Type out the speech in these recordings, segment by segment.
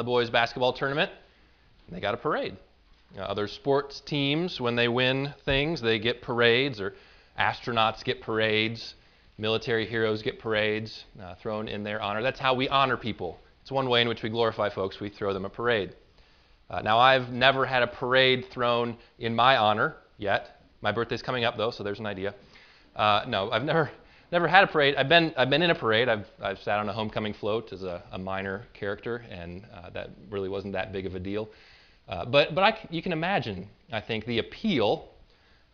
the boys' basketball tournament, they got a parade. Uh, other sports teams, when they win things, they get parades, or astronauts get parades, military heroes get parades uh, thrown in their honor. That's how we honor people. It's one way in which we glorify folks. We throw them a parade. Uh, now, I've never had a parade thrown in my honor yet. My birthday's coming up, though, so there's an idea. Uh, no, I've never never had a parade. I've been I've been in a parade. I've I've sat on a homecoming float as a, a minor character, and uh, that really wasn't that big of a deal. Uh, but but I, you can imagine, I think, the appeal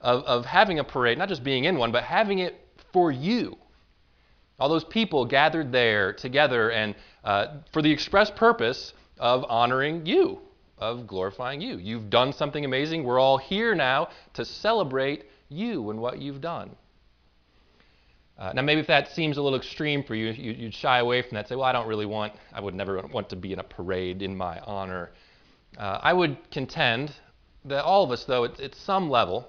of of having a parade, not just being in one, but having it for you. All those people gathered there together, and uh, for the express purpose of honoring you, of glorifying you. You've done something amazing. We're all here now to celebrate you and what you've done. Uh, now, maybe if that seems a little extreme for you, you, would shy away from that. Say, well, I don't really want, I would never want to be in a parade in my honor. Uh, I would contend that all of us, though, at, at some level,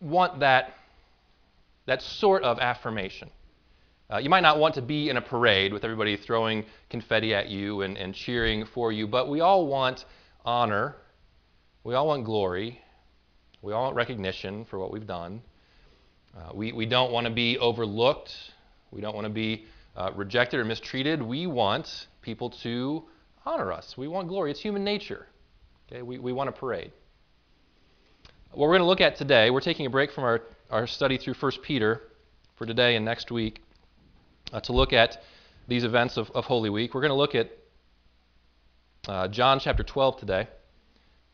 want that, that sort of affirmation. Uh, you might not want to be in a parade with everybody throwing confetti at you and, and cheering for you, but we all want honor. We all want glory. We all want recognition for what we've done. Uh, we, we don't want to be overlooked. We don't want to be uh, rejected or mistreated. We want people to honor us. We want glory. It's human nature. Okay? We, we want a parade. What we're going to look at today, we're taking a break from our, our study through 1 Peter for today and next week uh, to look at these events of, of Holy Week. We're going to look at uh, John chapter 12 today.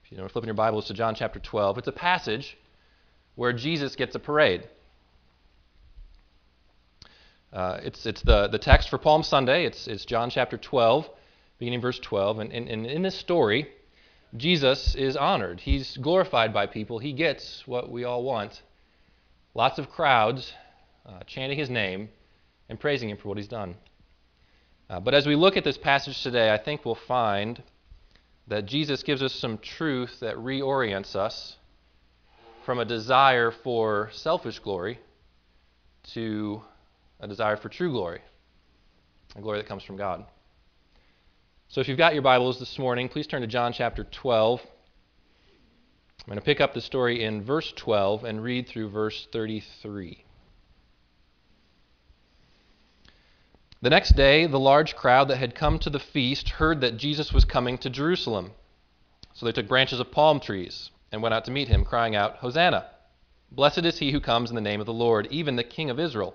If you know, flipping your Bibles to John chapter 12, it's a passage where Jesus gets a parade. Uh, it's it's the, the text for Palm Sunday. It's, it's John chapter 12, beginning verse 12. And, and, and in this story, Jesus is honored. He's glorified by people. He gets what we all want. Lots of crowds uh, chanting his name and praising him for what he's done. Uh, but as we look at this passage today, I think we'll find that Jesus gives us some truth that reorients us from a desire for selfish glory to a desire for true glory, a glory that comes from God. So if you've got your Bibles this morning, please turn to John chapter 12. I'm going to pick up the story in verse 12 and read through verse 33. The next day, the large crowd that had come to the feast heard that Jesus was coming to Jerusalem. So they took branches of palm trees and went out to meet him, crying out, Hosanna! Blessed is he who comes in the name of the Lord, even the King of Israel.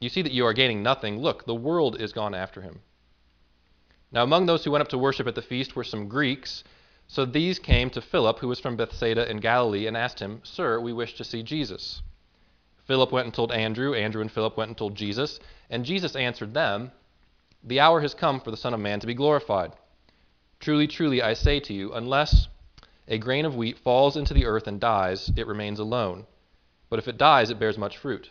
you see that you are gaining nothing. Look, the world is gone after him. Now, among those who went up to worship at the feast were some Greeks. So these came to Philip, who was from Bethsaida in Galilee, and asked him, Sir, we wish to see Jesus. Philip went and told Andrew. Andrew and Philip went and told Jesus. And Jesus answered them, The hour has come for the Son of Man to be glorified. Truly, truly, I say to you, unless a grain of wheat falls into the earth and dies, it remains alone. But if it dies, it bears much fruit.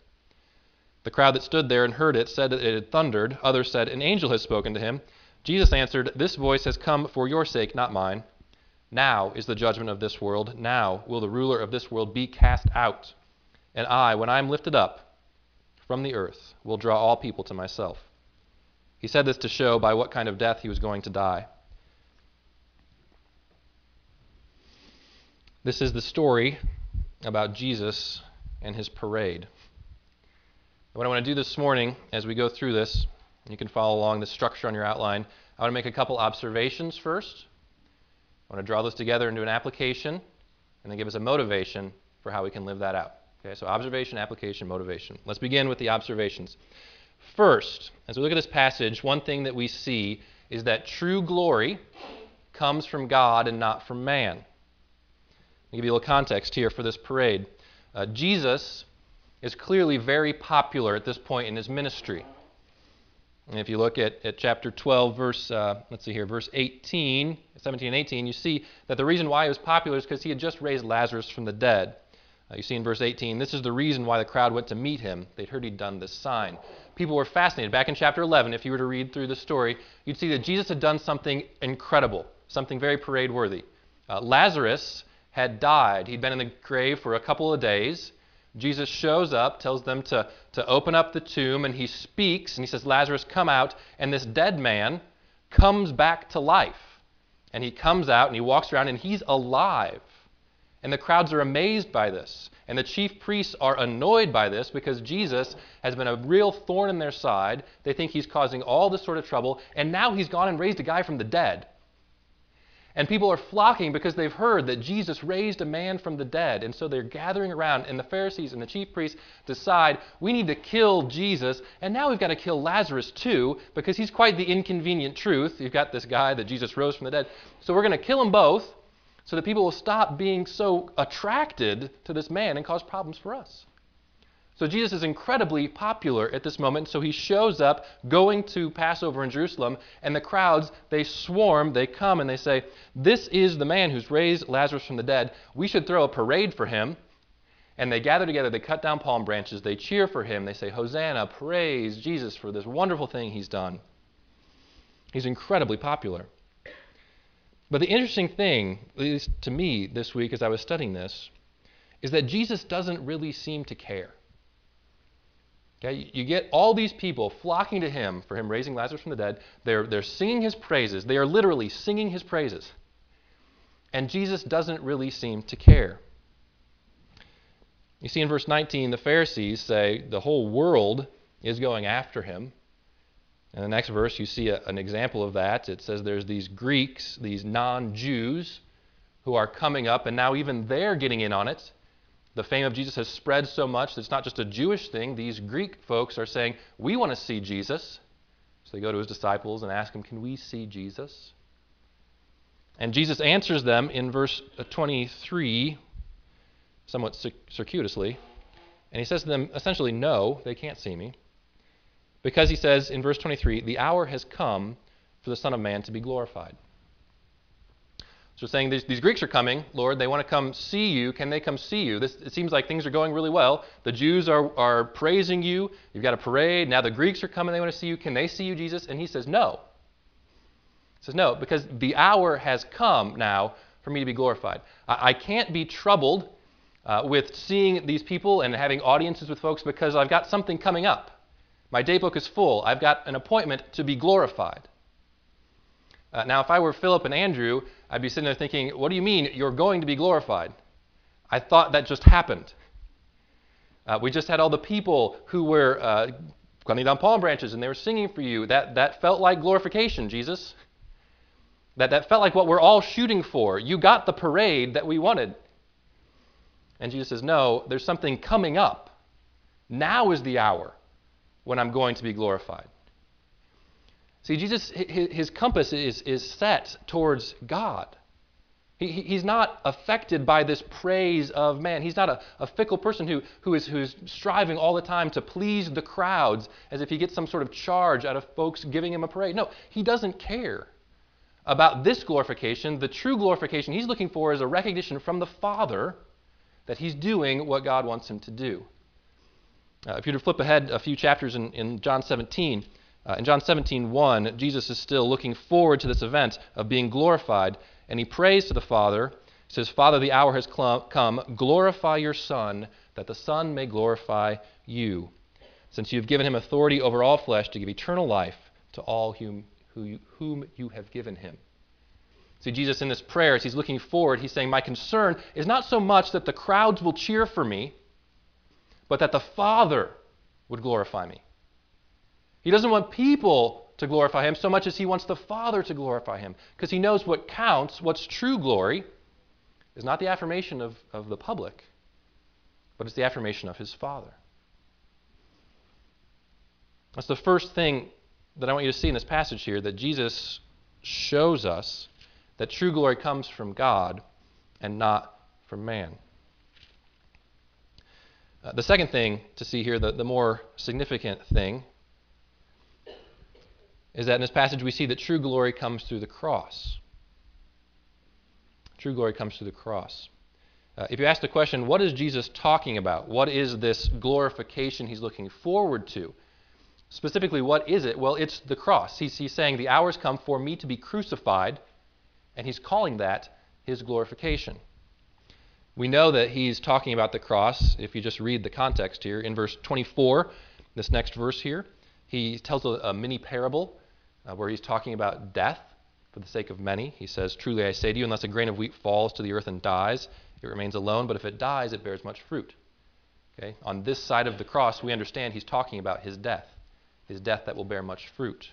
The crowd that stood there and heard it said that it had thundered. Others said, An angel has spoken to him. Jesus answered, This voice has come for your sake, not mine. Now is the judgment of this world. Now will the ruler of this world be cast out. And I, when I am lifted up from the earth, will draw all people to myself. He said this to show by what kind of death he was going to die. This is the story about Jesus and his parade. What I want to do this morning as we go through this, you can follow along the structure on your outline. I want to make a couple observations first. I want to draw those together into an application and then give us a motivation for how we can live that out. Okay, so observation, application, motivation. Let's begin with the observations. First, as we look at this passage, one thing that we see is that true glory comes from God and not from man. I'll give you a little context here for this parade. Uh, Jesus is clearly very popular at this point in his ministry. And if you look at, at chapter 12, verse, uh, let's see here, verse 18, 17 and 18, you see that the reason why he was popular is because he had just raised Lazarus from the dead. Uh, you see in verse 18, this is the reason why the crowd went to meet him. They'd heard he'd done this sign. People were fascinated. Back in chapter 11, if you were to read through the story, you'd see that Jesus had done something incredible, something very parade worthy. Uh, Lazarus had died. He'd been in the grave for a couple of days. Jesus shows up, tells them to, to open up the tomb, and he speaks, and he says, Lazarus, come out. And this dead man comes back to life. And he comes out and he walks around and he's alive. And the crowds are amazed by this. And the chief priests are annoyed by this because Jesus has been a real thorn in their side. They think he's causing all this sort of trouble. And now he's gone and raised a guy from the dead. And people are flocking because they've heard that Jesus raised a man from the dead. And so they're gathering around, and the Pharisees and the chief priests decide we need to kill Jesus. And now we've got to kill Lazarus too, because he's quite the inconvenient truth. You've got this guy that Jesus rose from the dead. So we're going to kill them both so that people will stop being so attracted to this man and cause problems for us. So Jesus is incredibly popular at this moment. So he shows up going to Passover in Jerusalem, and the crowds, they swarm, they come, and they say, This is the man who's raised Lazarus from the dead. We should throw a parade for him. And they gather together, they cut down palm branches, they cheer for him, they say, Hosanna, praise Jesus for this wonderful thing he's done. He's incredibly popular. But the interesting thing, at least to me this week as I was studying this, is that Jesus doesn't really seem to care. Okay, you get all these people flocking to him for him raising Lazarus from the dead. They're, they're singing his praises. They are literally singing his praises. And Jesus doesn't really seem to care. You see in verse 19, the Pharisees say the whole world is going after him. In the next verse, you see a, an example of that. It says there's these Greeks, these non Jews, who are coming up, and now even they're getting in on it. The fame of Jesus has spread so much that it's not just a Jewish thing. These Greek folks are saying, We want to see Jesus. So they go to his disciples and ask him, Can we see Jesus? And Jesus answers them in verse uh, 23, somewhat circuitously. And he says to them, essentially, No, they can't see me. Because he says in verse 23, The hour has come for the Son of Man to be glorified. So saying these, these, Greeks are coming, Lord, they want to come see you. Can they come see you? This, it seems like things are going really well. The Jews are, are praising you. You've got a parade. Now the Greeks are coming. They want to see you. Can they see you, Jesus? And he says, No. He says, No, because the hour has come now for me to be glorified. I, I can't be troubled uh, with seeing these people and having audiences with folks because I've got something coming up. My day book is full. I've got an appointment to be glorified. Uh, now, if I were Philip and Andrew, I'd be sitting there thinking, what do you mean you're going to be glorified? I thought that just happened. Uh, we just had all the people who were uh, cutting down palm branches and they were singing for you. That, that felt like glorification, Jesus. That, that felt like what we're all shooting for. You got the parade that we wanted. And Jesus says, No, there's something coming up. Now is the hour when I'm going to be glorified. See, Jesus, his compass is, is set towards God. He, he's not affected by this praise of man. He's not a, a fickle person who, who is who's striving all the time to please the crowds as if he gets some sort of charge out of folks giving him a parade. No, he doesn't care about this glorification. The true glorification he's looking for is a recognition from the Father that he's doing what God wants him to do. Uh, if you were to flip ahead a few chapters in, in John 17, uh, in John 17, 1, Jesus is still looking forward to this event of being glorified, and he prays to the Father. He says, Father, the hour has come. Glorify your Son, that the Son may glorify you, since you have given him authority over all flesh to give eternal life to all whom, who, whom you have given him. See, Jesus in this prayer, as he's looking forward, he's saying, My concern is not so much that the crowds will cheer for me, but that the Father would glorify me. He doesn't want people to glorify him so much as he wants the Father to glorify him. Because he knows what counts, what's true glory, is not the affirmation of, of the public, but it's the affirmation of his Father. That's the first thing that I want you to see in this passage here that Jesus shows us that true glory comes from God and not from man. Uh, the second thing to see here, the, the more significant thing, is that in this passage we see that true glory comes through the cross. True glory comes through the cross. Uh, if you ask the question, what is Jesus talking about? What is this glorification he's looking forward to? Specifically, what is it? Well, it's the cross. He's, he's saying, The hours come for me to be crucified, and he's calling that his glorification. We know that he's talking about the cross if you just read the context here. In verse 24, this next verse here, he tells a, a mini parable uh, where he's talking about death for the sake of many. He says, Truly I say to you, unless a grain of wheat falls to the earth and dies, it remains alone, but if it dies, it bears much fruit. Okay? On this side of the cross, we understand he's talking about his death his death that will bear much fruit.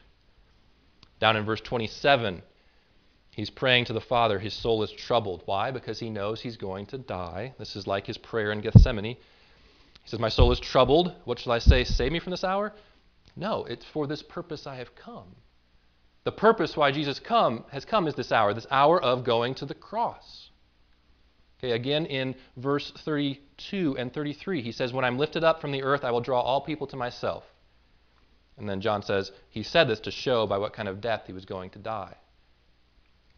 Down in verse 27, he's praying to the Father. His soul is troubled. Why? Because he knows he's going to die. This is like his prayer in Gethsemane. He says, My soul is troubled. What shall I say? Save me from this hour? No, it's for this purpose I have come. The purpose why Jesus come has come is this hour, this hour of going to the cross. Okay, again in verse 32 and 33, he says, When I'm lifted up from the earth, I will draw all people to myself. And then John says he said this to show by what kind of death he was going to die.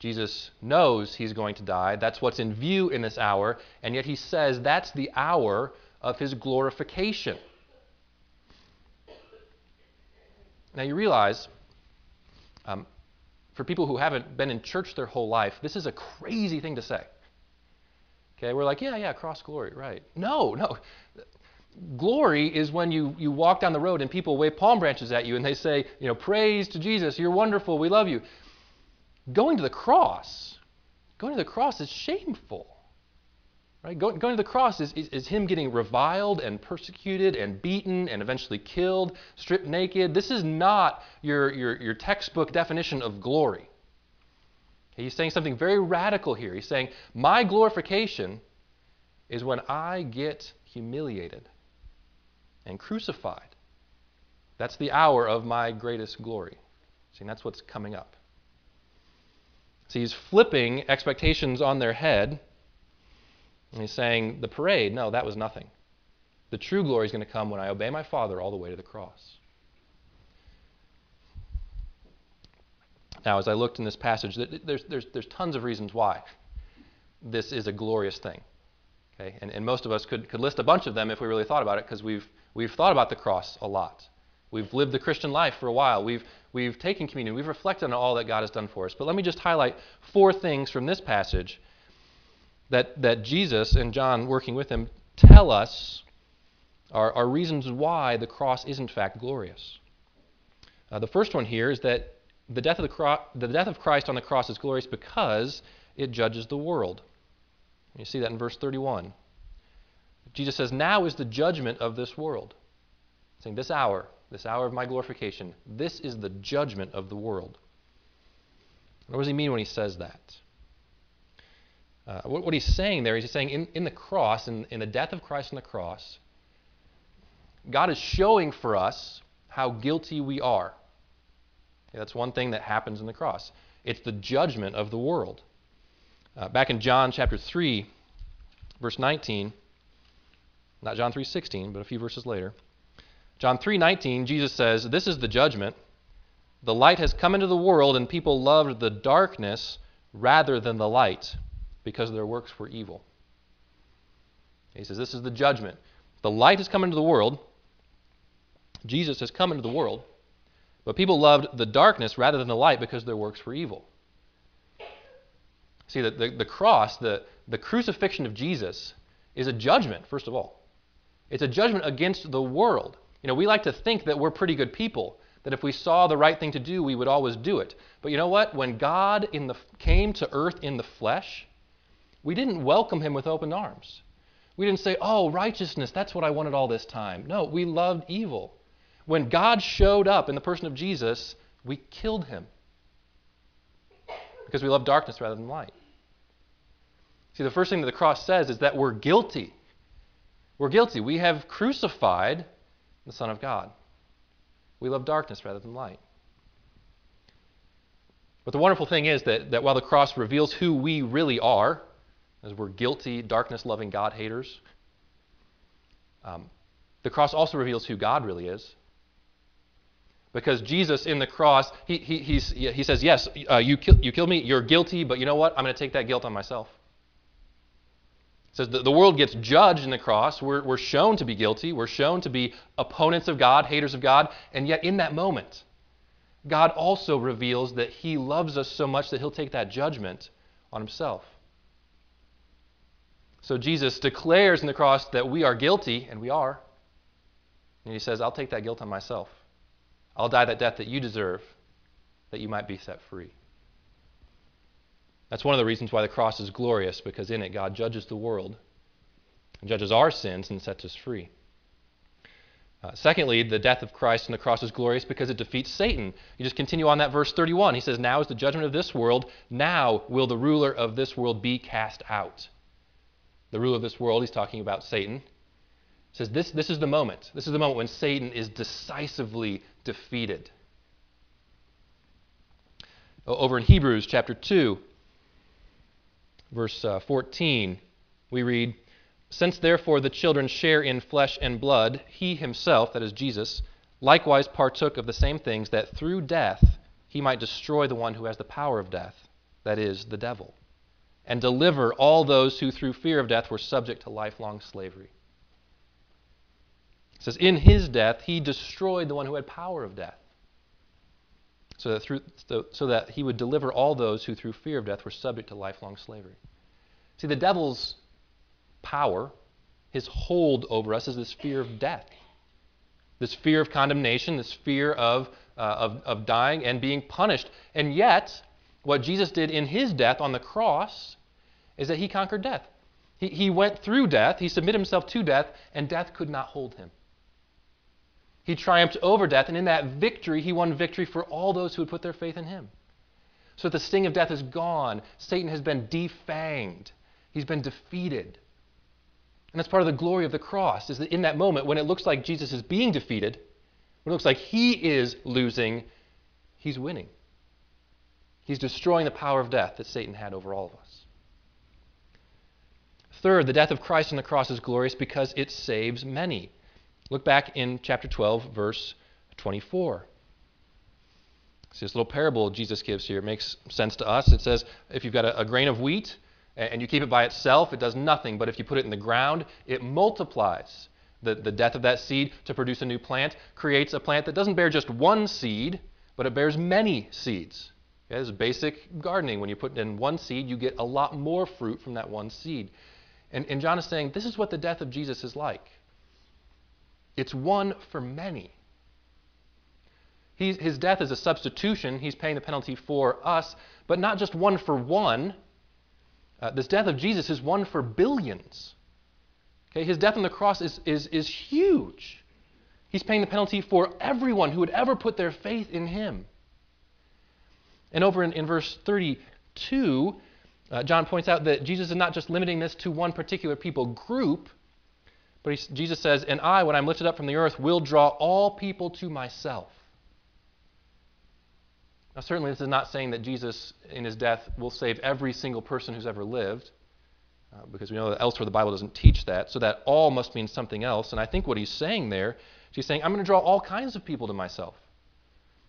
Jesus knows he's going to die. That's what's in view in this hour. And yet he says that's the hour of his glorification. Now you realize, um, for people who haven't been in church their whole life, this is a crazy thing to say. Okay, we're like, yeah, yeah, cross glory, right. No, no. Glory is when you, you walk down the road and people wave palm branches at you and they say, you know, praise to Jesus, you're wonderful, we love you. Going to the cross, going to the cross is shameful. Right? Going, going to the cross is, is, is him getting reviled and persecuted and beaten and eventually killed, stripped naked. This is not your, your, your textbook definition of glory. He's saying something very radical here. He's saying, My glorification is when I get humiliated and crucified. That's the hour of my greatest glory. See, that's what's coming up. See, he's flipping expectations on their head. And he's saying, the parade, no, that was nothing. The true glory is going to come when I obey my Father all the way to the cross. Now, as I looked in this passage, there's, there's, there's tons of reasons why this is a glorious thing. Okay? And, and most of us could, could list a bunch of them if we really thought about it because we've, we've thought about the cross a lot. We've lived the Christian life for a while. We've, we've taken communion. We've reflected on all that God has done for us. But let me just highlight four things from this passage that, that Jesus and John, working with him, tell us are, are reasons why the cross is, in fact, glorious. Uh, the first one here is that the death, of the, cro- the death of Christ on the cross is glorious because it judges the world. You see that in verse 31. Jesus says, Now is the judgment of this world. Saying, This hour, this hour of my glorification, this is the judgment of the world. What does he mean when he says that? Uh, what, what, he's saying there is he's saying in, in the cross, in, in the death of Christ on the cross, God is showing for us how guilty we are. Okay, that's one thing that happens in the cross. It's the judgment of the world. Uh, back in John chapter 3, verse 19, not John 3:16, but a few verses later. John 3:19, Jesus says, "This is the judgment. The light has come into the world and people loved the darkness rather than the light because their works were evil." He says, "This is the judgment. The light has come into the world. Jesus has come into the world, but people loved the darkness rather than the light because their works were evil." See, the, the, the cross, the, the crucifixion of Jesus, is a judgment, first of all. It's a judgment against the world. You know, we like to think that we're pretty good people, that if we saw the right thing to do, we would always do it. But you know what? When God the, came to earth in the flesh, we didn't welcome him with open arms. We didn't say, oh, righteousness, that's what I wanted all this time. No, we loved evil. When God showed up in the person of Jesus, We killed him because we love darkness rather than light. See, the first thing that the cross says is that we're guilty. We're guilty. We have crucified the Son of God. We love darkness rather than light. But the wonderful thing is that, that while the cross reveals who we really are, as we're guilty, darkness loving God haters, um, the cross also reveals who God really is. Because Jesus in the cross, he, he, he says, Yes, uh, you, kill, you killed me, you're guilty, but you know what? I'm going to take that guilt on myself. It says the, the world gets judged in the cross. We're, we're shown to be guilty. We're shown to be opponents of God, haters of God. And yet, in that moment, God also reveals that He loves us so much that He'll take that judgment on Himself. So Jesus declares in the cross that we are guilty, and we are. And He says, I'll take that guilt on myself. I'll die that death that you deserve, that you might be set free. That's one of the reasons why the cross is glorious, because in it God judges the world, and judges our sins, and sets us free. Uh, secondly, the death of Christ on the cross is glorious because it defeats Satan. You just continue on that verse 31. He says, Now is the judgment of this world. Now will the ruler of this world be cast out. The ruler of this world, he's talking about Satan. says, this, this is the moment. This is the moment when Satan is decisively defeated. Over in Hebrews chapter 2, verse uh, 14, we read, since therefore the children share in flesh and blood, he himself, that is Jesus, likewise partook of the same things, that through death he might destroy the one who has the power of death, that is, the devil, and deliver all those who through fear of death were subject to lifelong slavery. It says, In his death he destroyed the one who had power of death, so that, through, so, that he would deliver all those who through fear of death were subject to lifelong slavery. See, the devil's power, his hold over us is this fear of death, this fear of condemnation, this fear of, uh, of, of dying and being punished. And yet, what Jesus did in his death on the cross is that he conquered death. He, he went through death, he submitted himself to death, and death could not hold him. He triumphed over death, and in that victory, he won victory for all those who had put their faith in him. So the sting of death is gone. Satan has been defanged, he's been defeated. And that's part of the glory of the cross, is that in that moment, when it looks like Jesus is being defeated, when it looks like he is losing, he's winning. He's destroying the power of death that Satan had over all of us. Third, the death of Christ on the cross is glorious because it saves many. Look back in chapter 12, verse 24. See this little parable Jesus gives here. It makes sense to us. It says, if you've got a, a grain of wheat and you keep it by itself, it does nothing. But if you put it in the ground, it multiplies. The, the death of that seed to produce a new plant creates a plant that doesn't bear just one seed, but it bears many seeds. Okay, this is basic gardening. When you put in one seed, you get a lot more fruit from that one seed. And, and John is saying this is what the death of Jesus is like it's one for many. His death is a substitution. He's paying the penalty for us, but not just one for one. Uh, this death of Jesus is one for billions. Okay, his death on the cross is, is, is huge. He's paying the penalty for everyone who would ever put their faith in him. And over in, in verse 32, uh, John points out that Jesus is not just limiting this to one particular people group, but he, Jesus says, And I, when I'm lifted up from the earth, will draw all people to myself. Now, certainly, this is not saying that Jesus, in his death, will save every single person who's ever lived, uh, because we know that elsewhere the Bible doesn't teach that. So that all must mean something else. And I think what he's saying there, he's saying, I'm going to draw all kinds of people to myself.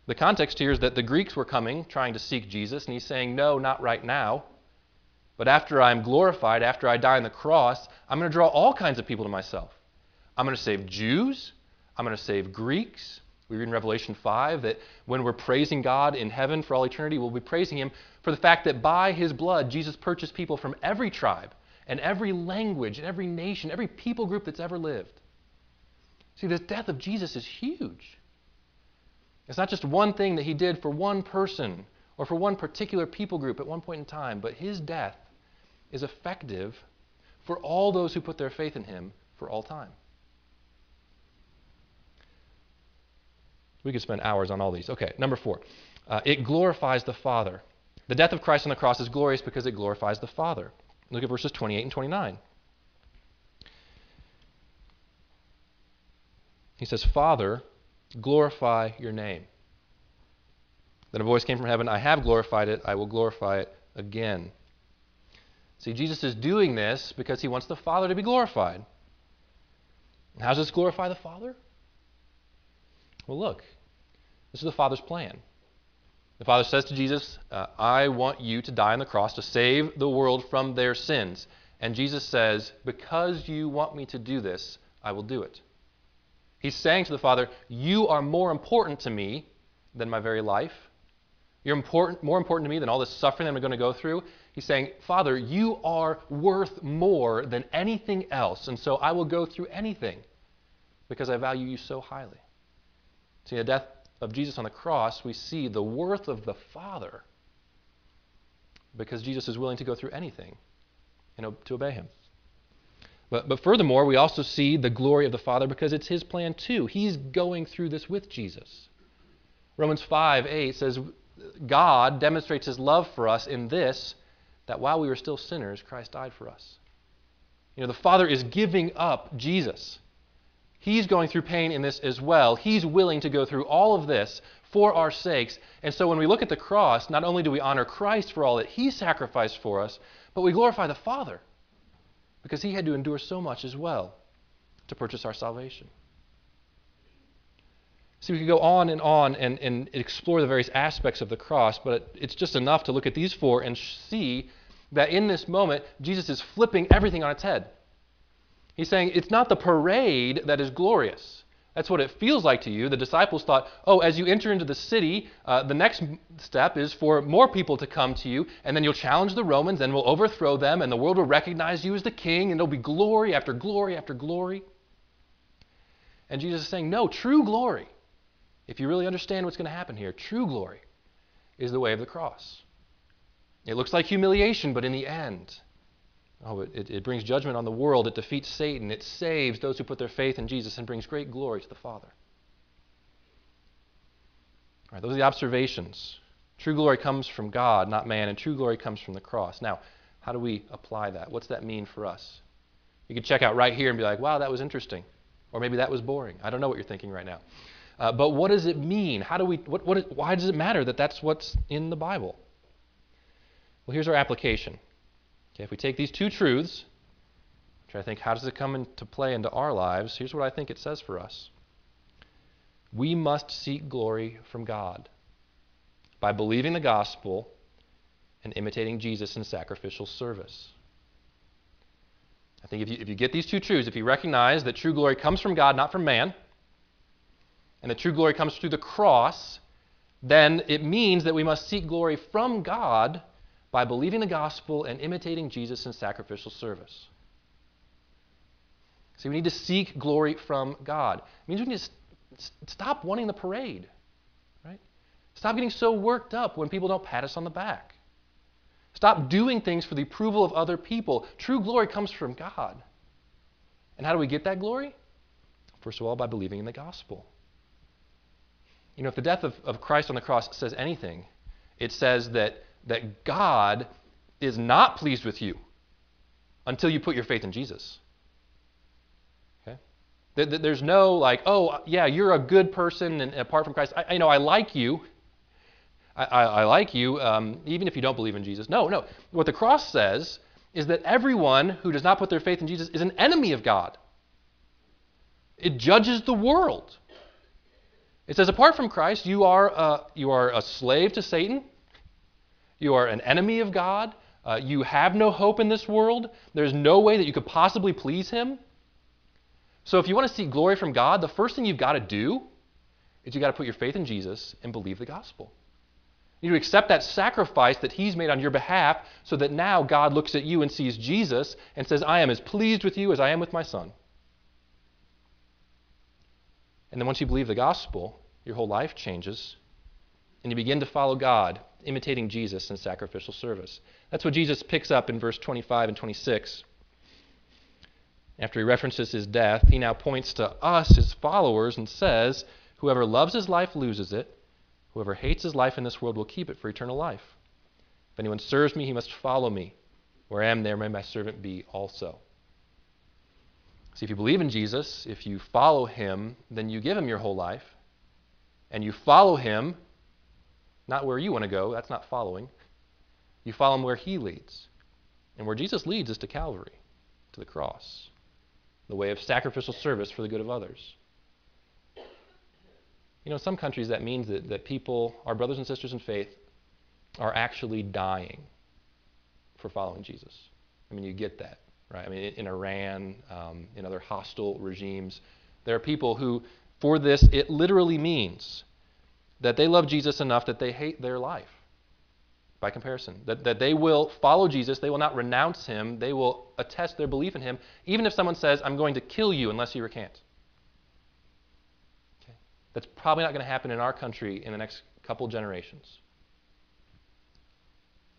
The context here is that the Greeks were coming, trying to seek Jesus, and he's saying, No, not right now. But after I'm glorified, after I die on the cross, I'm going to draw all kinds of people to myself. I'm going to save Jews. I'm going to save Greeks. We read in Revelation 5 that when we're praising God in heaven for all eternity, we'll be praising Him for the fact that by His blood, Jesus purchased people from every tribe and every language and every nation, every people group that's ever lived. See, the death of Jesus is huge. It's not just one thing that He did for one person or for one particular people group at one point in time, but His death is effective for all those who put their faith in Him for all time. We could spend hours on all these. Okay, number four. Uh, it glorifies the Father. The death of Christ on the cross is glorious because it glorifies the Father. Look at verses 28 and 29. He says, Father, glorify your name. Then a voice came from heaven I have glorified it, I will glorify it again. See, Jesus is doing this because he wants the Father to be glorified. How does this glorify the Father? Well, look, this is the Father's plan. The Father says to Jesus, uh, I want you to die on the cross to save the world from their sins. And Jesus says, Because you want me to do this, I will do it. He's saying to the Father, You are more important to me than my very life. You're important, more important to me than all this suffering that I'm going to go through. He's saying, Father, you are worth more than anything else, and so I will go through anything because I value you so highly. See, the death of Jesus on the cross, we see the worth of the Father because Jesus is willing to go through anything and to obey him. But, but furthermore, we also see the glory of the Father because it's his plan too. He's going through this with Jesus. Romans 5 8 says, God demonstrates his love for us in this, that while we were still sinners, Christ died for us. You know, the Father is giving up Jesus. He's going through pain in this as well. He's willing to go through all of this for our sakes. And so when we look at the cross, not only do we honor Christ for all that he sacrificed for us, but we glorify the Father because he had to endure so much as well to purchase our salvation. See, we could go on and on and, and explore the various aspects of the cross, but it's just enough to look at these four and see that in this moment, Jesus is flipping everything on its head. He's saying it's not the parade that is glorious. That's what it feels like to you. The disciples thought, oh, as you enter into the city, uh, the next step is for more people to come to you, and then you'll challenge the Romans, and we'll overthrow them, and the world will recognize you as the king, and there'll be glory after glory after glory. And Jesus is saying, no, true glory if you really understand what's going to happen here, true glory is the way of the cross. It looks like humiliation, but in the end, oh, it, it brings judgment on the world. It defeats Satan. It saves those who put their faith in Jesus and brings great glory to the Father. All right, those are the observations. True glory comes from God, not man, and true glory comes from the cross. Now, how do we apply that? What's that mean for us? You could check out right here and be like, wow, that was interesting. Or maybe that was boring. I don't know what you're thinking right now. Uh, but what does it mean? How do we, what, what, why does it matter that that's what's in the Bible? Well, here's our application. Okay, if we take these two truths, try to think how does it come into play into our lives, here's what I think it says for us. We must seek glory from God by believing the gospel and imitating Jesus in sacrificial service. I think if you, if you get these two truths, if you recognize that true glory comes from God, not from man, and the true glory comes through the cross, then it means that we must seek glory from God by believing the gospel and imitating Jesus in sacrificial service. See, we need to seek glory from God. It means we need to stop wanting the parade, right? Stop getting so worked up when people don't pat us on the back. Stop doing things for the approval of other people. True glory comes from God. And how do we get that glory? First of all, by believing in the gospel. You know, if the death of, of Christ on the cross says anything, it says that, that God is not pleased with you until you put your faith in Jesus. Okay? There's no like, oh, yeah, you're a good person, and apart from Christ, I, you know, I like you. I, I, I like you, um, even if you don't believe in Jesus. No, no. What the cross says is that everyone who does not put their faith in Jesus is an enemy of God. It judges the world. It says, apart from Christ, you are a, you are a slave to Satan. You are an enemy of God. Uh, you have no hope in this world. There's no way that you could possibly please Him. So, if you want to seek glory from God, the first thing you've got to do is you've got to put your faith in Jesus and believe the gospel. You need to accept that sacrifice that He's made on your behalf so that now God looks at you and sees Jesus and says, I am as pleased with you as I am with my Son. And then once you believe the gospel, your whole life changes, and you begin to follow God, imitating Jesus in sacrificial service. That's what Jesus picks up in verse 25 and 26. After he references his death, he now points to us, his followers, and says, Whoever loves his life loses it. Whoever hates his life in this world will keep it for eternal life. If anyone serves me, he must follow me. Where I am, there may my servant be also. See, if you believe in Jesus, if you follow him, then you give him your whole life. And you follow him, not where you want to go, that's not following. You follow him where he leads. And where Jesus leads is to Calvary, to the cross, the way of sacrificial service for the good of others. You know, in some countries that means that, that people, our brothers and sisters in faith, are actually dying for following Jesus. I mean, you get that, right? I mean, in, Iran, um, in other hostile regimes, there are people who, for this, it literally means that they love Jesus enough that they hate their life by comparison. That, that they will follow Jesus, they will not renounce him, they will attest their belief in him, even if someone says, I'm going to kill you unless you recant. Okay? That's probably not going to happen in our country in the next couple generations.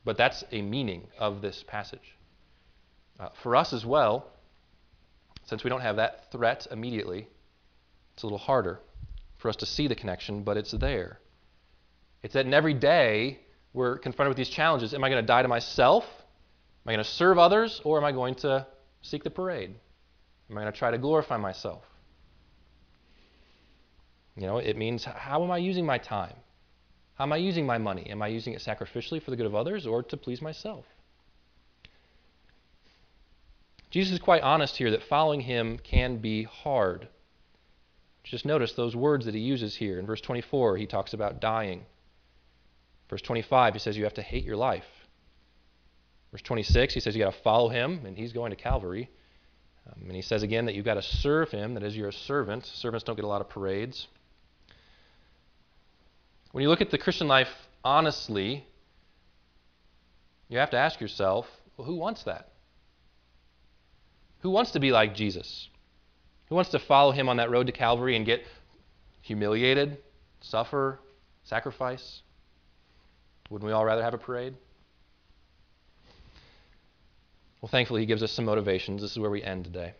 But that's a meaning of this passage. Uh, for us as well, since we don't have that threat immediately, it's a little harder for us to see the connection, but it's there. It's that in every day we're confronted with these challenges. Am I going to die to myself? Am I going to serve others? Or am I going to seek the parade? Am I going to try to glorify myself? You know, it means how am I using my time? How am I using my money? Am I using it sacrificially for the good of others or to please myself? Jesus is quite honest here that following him can be hard. Just notice those words that he uses here. In verse 24, he talks about dying. Verse 25, he says you have to hate your life. Verse 26, he says you got to follow him, and he's going to Calvary. Um, and he says again that you've got to serve him, that is, you're a servant. Servants don't get a lot of parades. When you look at the Christian life honestly, you have to ask yourself well, who wants that? Who wants to be like Jesus? Who wants to follow him on that road to Calvary and get humiliated, suffer, sacrifice? Wouldn't we all rather have a parade? Well, thankfully, he gives us some motivations. This is where we end today.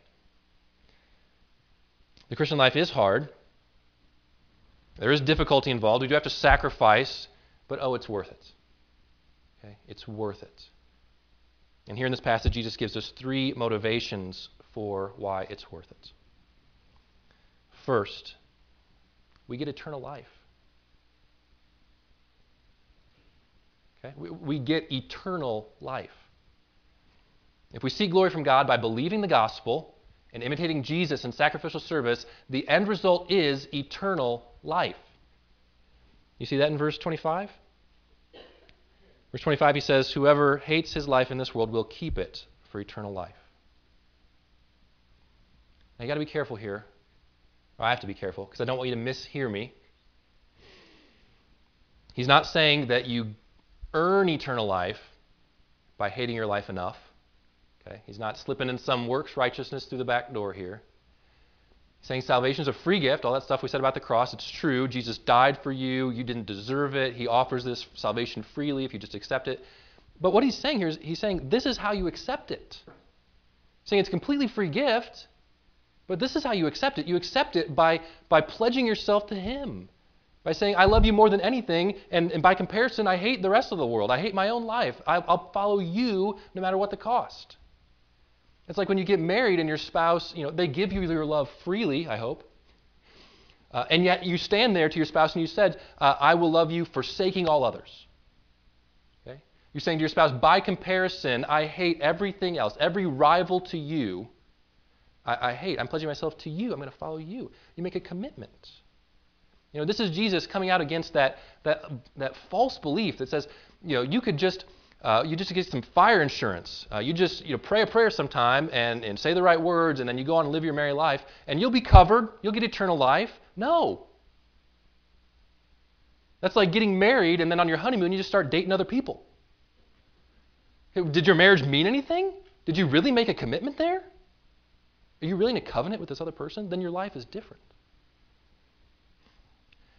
The Christian life is hard. There is difficulty involved. We do have to sacrifice, but oh, it's worth it. Okay? It's worth it. And here in this passage, Jesus gives us three motivations for why it's worth it. First, we get eternal life. Okay? We, we get eternal life. If we seek glory from God by believing the gospel and imitating Jesus in sacrificial service, the end result is eternal life. You see that in verse 25? Verse 25, he says, Whoever hates his life in this world will keep it for eternal life. Now, you got to be careful here. I have to be careful because I don't want you to mishear me. He's not saying that you earn eternal life by hating your life enough. Okay? He's not slipping in some works righteousness through the back door here. He's saying salvation is a free gift. All that stuff we said about the cross, it's true. Jesus died for you. You didn't deserve it. He offers this salvation freely if you just accept it. But what he's saying here is he's saying this is how you accept it. He's saying it's a completely free gift, but this is how you accept it. You accept it by, by pledging yourself to Him by saying, I love you more than anything, and, and by comparison, I hate the rest of the world. I hate my own life. I, will follow you no matter what the cost. It's like when you get married and your spouse, you know, they give you your love freely, I hope. Uh, and yet you stand there to your spouse and you said, uh, I will love you forsaking all others. Okay? You're saying to your spouse, by comparison, I hate everything else, every rival to you. I, I hate. I'm pledging myself to you. I'm going to follow you. You make a commitment. You know, this is Jesus coming out against that, that, that false belief that says, you know, you could just, uh, you just get some fire insurance. Uh, you just, you know, pray a prayer sometime and, and say the right words, and then you go on and live your merry life, and you'll be covered. You'll get eternal life. No. That's like getting married, and then on your honeymoon, you just start dating other people. Did your marriage mean anything? Did you really make a commitment there? Are you really in a covenant with this other person? Then your life is different.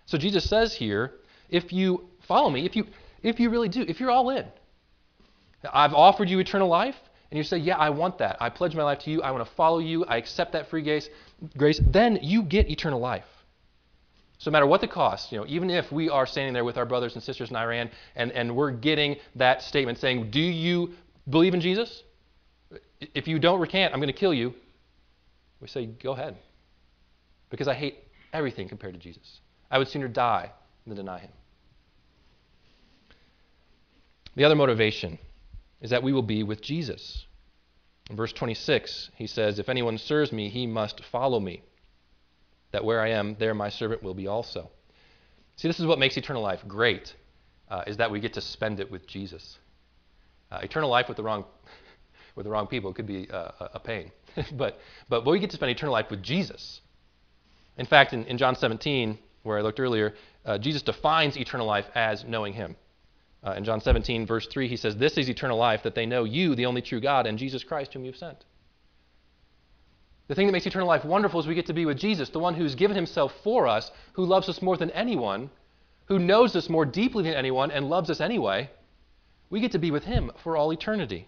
So Jesus says here, if you follow me, if you if you really do, if you're all in, I've offered you eternal life, and you say, Yeah, I want that. I pledge my life to you. I want to follow you. I accept that free grace, grace, then you get eternal life. So no matter what the cost, you know, even if we are standing there with our brothers and sisters in Iran and, and we're getting that statement saying, Do you believe in Jesus? If you don't recant, I'm going to kill you. We say, Go ahead. Because I hate everything compared to Jesus. I would sooner die than deny him. The other motivation is that we will be with Jesus. In verse 26, he says, If anyone serves me, he must follow me. That where I am, there my servant will be also. See, this is what makes eternal life great, uh, is that we get to spend it with Jesus. Uh, eternal life with the wrong, with the wrong people could be uh, a pain. but, but we get to spend eternal life with Jesus. In fact, in, in John 17, where I looked earlier, uh, Jesus defines eternal life as knowing him. Uh, in John 17, verse 3, he says, This is eternal life, that they know you, the only true God, and Jesus Christ, whom you've sent. The thing that makes eternal life wonderful is we get to be with Jesus, the one who's given himself for us, who loves us more than anyone, who knows us more deeply than anyone, and loves us anyway. We get to be with him for all eternity.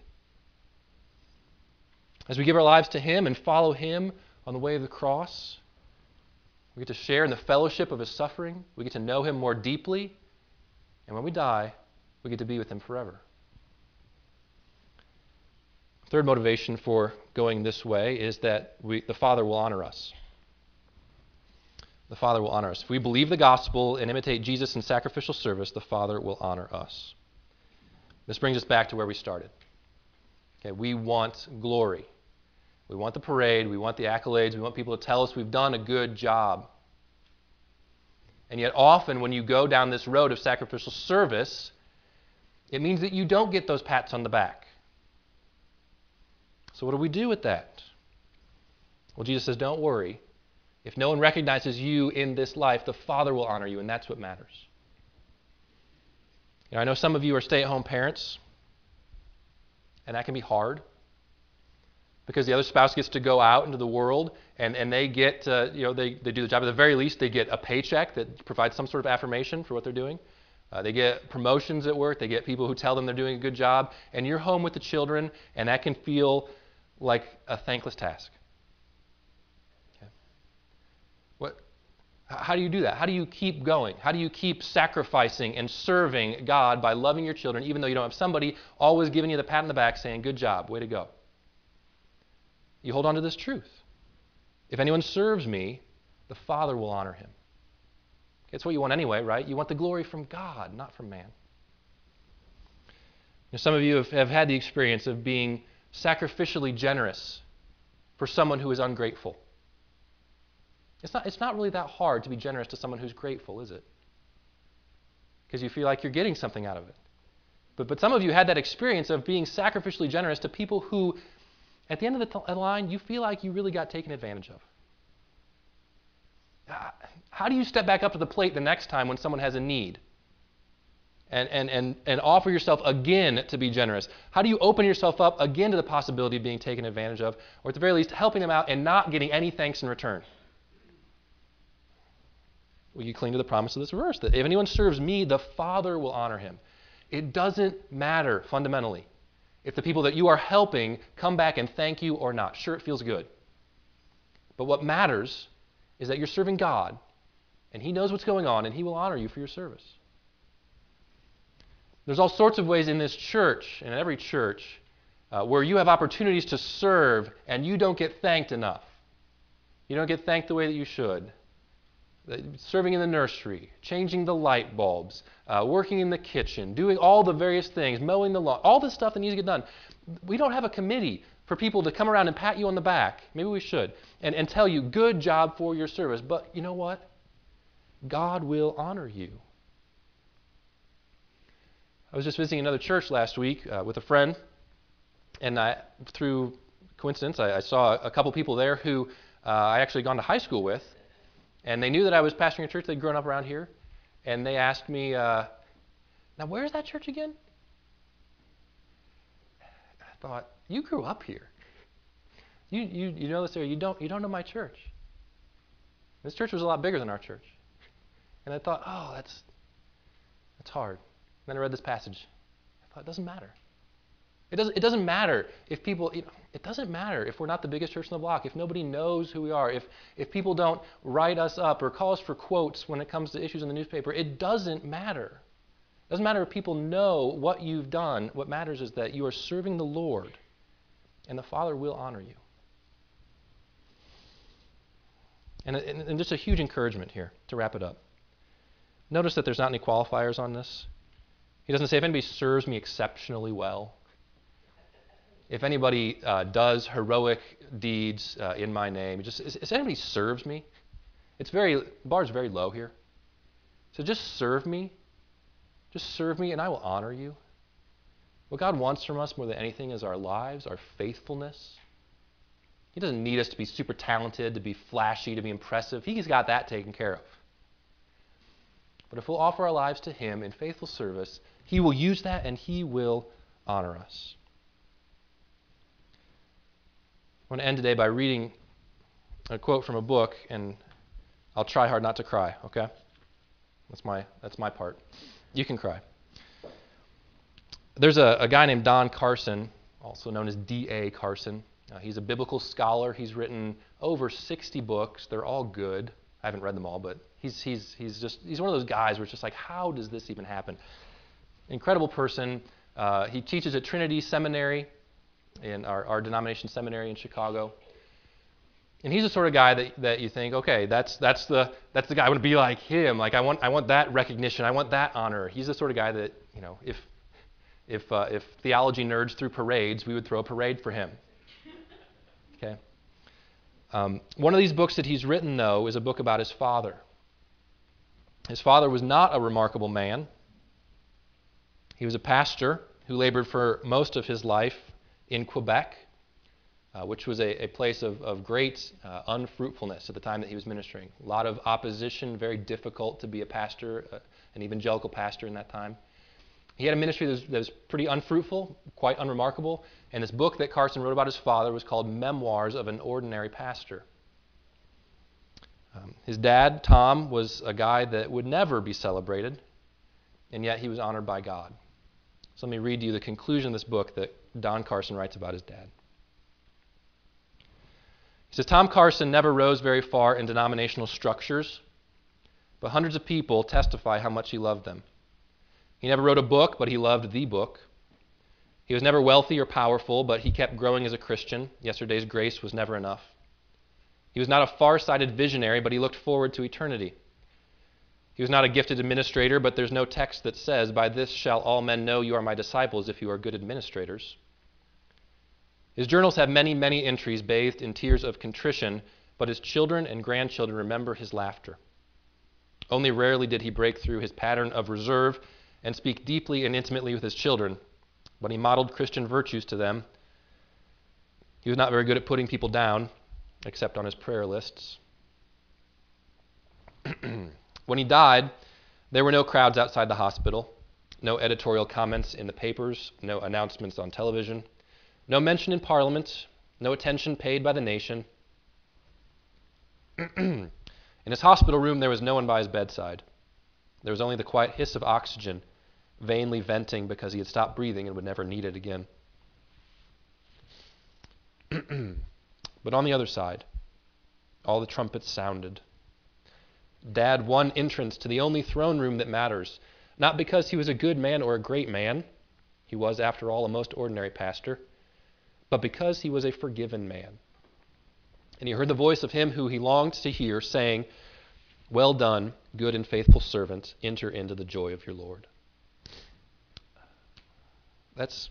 As we give our lives to him and follow him on the way of the cross, we get to share in the fellowship of his suffering. We get to know him more deeply. And when we die, we get to be with him forever. Third motivation for going this way is that we, the Father will honor us. The Father will honor us. If we believe the gospel and imitate Jesus in sacrificial service, the Father will honor us. This brings us back to where we started. Okay, we want glory. We want the parade. We want the accolades. We want people to tell us we've done a good job. And yet, often when you go down this road of sacrificial service, it means that you don't get those pats on the back. So, what do we do with that? Well, Jesus says, Don't worry. If no one recognizes you in this life, the Father will honor you, and that's what matters. You know, I know some of you are stay at home parents, and that can be hard because the other spouse gets to go out into the world and, and they get, uh, you know, they, they do the job. At the very least, they get a paycheck that provides some sort of affirmation for what they're doing. Uh, they get promotions at work. They get people who tell them they're doing a good job. And you're home with the children, and that can feel like a thankless task. What, how do you do that? How do you keep going? How do you keep sacrificing and serving God by loving your children, even though you don't have somebody always giving you the pat on the back saying, Good job, way to go? You hold on to this truth. If anyone serves me, the Father will honor him. It's what you want anyway, right? You want the glory from God, not from man. Now, some of you have, have had the experience of being sacrificially generous for someone who is ungrateful. It's not, it's not really that hard to be generous to someone who's grateful, is it? Because you feel like you're getting something out of it. But, but some of you had that experience of being sacrificially generous to people who, at the end of the t- uh, line, you feel like you really got taken advantage of. How do you step back up to the plate the next time when someone has a need? And, and, and, and offer yourself again to be generous? How do you open yourself up again to the possibility of being taken advantage of, or at the very least, helping them out and not getting any thanks in return? Well, you cling to the promise of this verse that if anyone serves me, the Father will honor him. It doesn't matter fundamentally if the people that you are helping come back and thank you or not. Sure, it feels good. But what matters is that you're serving God, and He knows what's going on, and He will honor you for your service. There's all sorts of ways in this church, and in every church, uh, where you have opportunities to serve and you don't get thanked enough. You don't get thanked the way that you should. Serving in the nursery, changing the light bulbs, uh, working in the kitchen, doing all the various things, mowing the lawn, all this stuff that needs to get done. We don't have a committee for people to come around and pat you on the back. Maybe we should. And, and tell you, good job for your service. But you know what? God will honor you. I was just visiting another church last week uh, with a friend, and I, through coincidence, I, I saw a couple people there who uh, I actually gone to high school with, and they knew that I was pastoring a church. They'd grown up around here, and they asked me, uh, "Now, where's that church again?" I thought, "You grew up here. You, you, you know this area. You don't, you don't know my church. This church was a lot bigger than our church." And I thought, "Oh, that's that's hard." And then I read this passage. I thought, it doesn't matter. It doesn't, it doesn't matter if people, you know, it doesn't matter if we're not the biggest church in the block, if nobody knows who we are, if, if people don't write us up or call us for quotes when it comes to issues in the newspaper. It doesn't matter. It doesn't matter if people know what you've done. What matters is that you are serving the Lord, and the Father will honor you. And, and, and just a huge encouragement here to wrap it up. Notice that there's not any qualifiers on this. He doesn't say if anybody serves me exceptionally well, if anybody uh, does heroic deeds uh, in my name, just if anybody serves me, it's very bar's very low here. So just serve me, just serve me, and I will honor you. What God wants from us more than anything is our lives, our faithfulness. He doesn't need us to be super talented, to be flashy, to be impressive. He's got that taken care of. But if we'll offer our lives to Him in faithful service, He will use that and He will honor us. I want to end today by reading a quote from a book, and I'll try hard not to cry, okay? That's my, that's my part. You can cry. There's a, a guy named Don Carson, also known as D.A. Carson. Uh, he's a biblical scholar. He's written over 60 books. They're all good. I haven't read them all, but he's, he's, he's just he's one of those guys where it's just like, how does this even happen? Incredible person. Uh, he teaches at Trinity Seminary in our, our denomination seminary in Chicago. And he's the sort of guy that, that you think, okay, that's, that's, the, that's the guy. I want to be like him. Like, I want, I want that recognition. I want that honor. He's the sort of guy that, you know, if, if, uh, if theology nerds threw parades, we would throw a parade for him. Okay? Um, one of these books that he's written, though, is a book about his father. His father was not a remarkable man. He was a pastor who labored for most of his life in Quebec, uh, which was a, a place of, of great uh, unfruitfulness at the time that he was ministering. A lot of opposition, very difficult to be a pastor, uh, an evangelical pastor in that time. He had a ministry that was, that was, pretty unfruitful, quite unremarkable, and this book that Carson wrote about his father was called Memoirs of an Ordinary Pastor. Um, his dad, Tom, was a guy that would never be celebrated, and yet he was honored by God. So let me read you the conclusion of this book that Don Carson writes about his dad. He says Tom Carson never rose very far in denominational structures, but hundreds of people testify how much he loved them. He never wrote a book, but he loved the book. He was never wealthy or powerful, but he kept growing as a Christian. Yesterday's grace was never enough. He was not a far sighted visionary, but he looked forward to eternity. He was not a gifted administrator, but there's no text that says, By this shall all men know you are my disciples if you are good administrators. His journals have many, many entries bathed in tears of contrition, but his children and grandchildren remember his laughter. Only rarely did he break through his pattern of reserve and speak deeply and intimately with his children, but he modeled Christian virtues to them. He was not very good at putting people down, except on his prayer lists. when he died, there were no crowds outside the hospital, no editorial comments in the papers, no announcements on television. No mention in Parliament, no attention paid by the nation. in his hospital room, there was no one by his bedside. There was only the quiet hiss of oxygen, vainly venting because he had stopped breathing and would never need it again. but on the other side, all the trumpets sounded. Dad won entrance to the only throne room that matters, not because he was a good man or a great man. He was, after all, a most ordinary pastor but because he was a forgiven man. And he heard the voice of him who he longed to hear, saying, Well done, good and faithful servant, enter into the joy of your Lord. That's,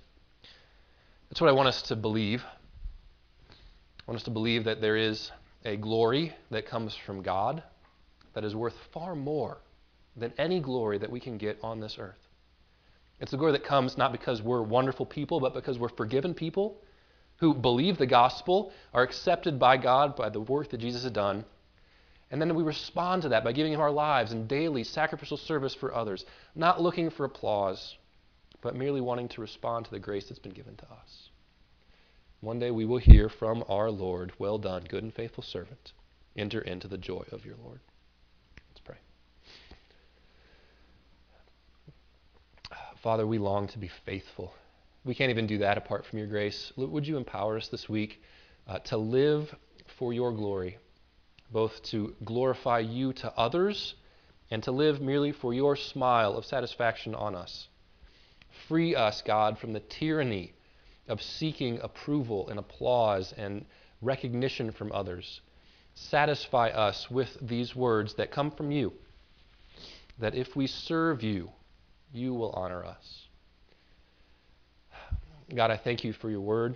that's what I want us to believe. I want us to believe that there is a glory that comes from God that is worth far more than any glory that we can get on this earth. It's the glory that comes not because we're wonderful people, but because we're forgiven people who believe the gospel, are accepted by God by the work that Jesus has done. And then we respond to that by giving Him our lives in daily sacrificial service for others, not looking for applause, but merely wanting to respond to the grace that's been given to us. One day we will hear from our Lord, Well done, good and faithful servant. Enter into the joy of your Lord. Let's pray. Father, we long to be faithful we can't even do that apart from your grace. Would you empower us this week uh, to live for your glory, both to glorify you to others and to live merely for your smile of satisfaction on us? Free us, God, from the tyranny of seeking approval and applause and recognition from others. Satisfy us with these words that come from you that if we serve you, you will honor us. God, I thank you for your word.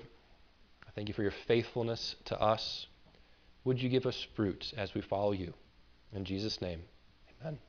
I thank you for your faithfulness to us. Would you give us fruit as we follow you? In Jesus' name, amen.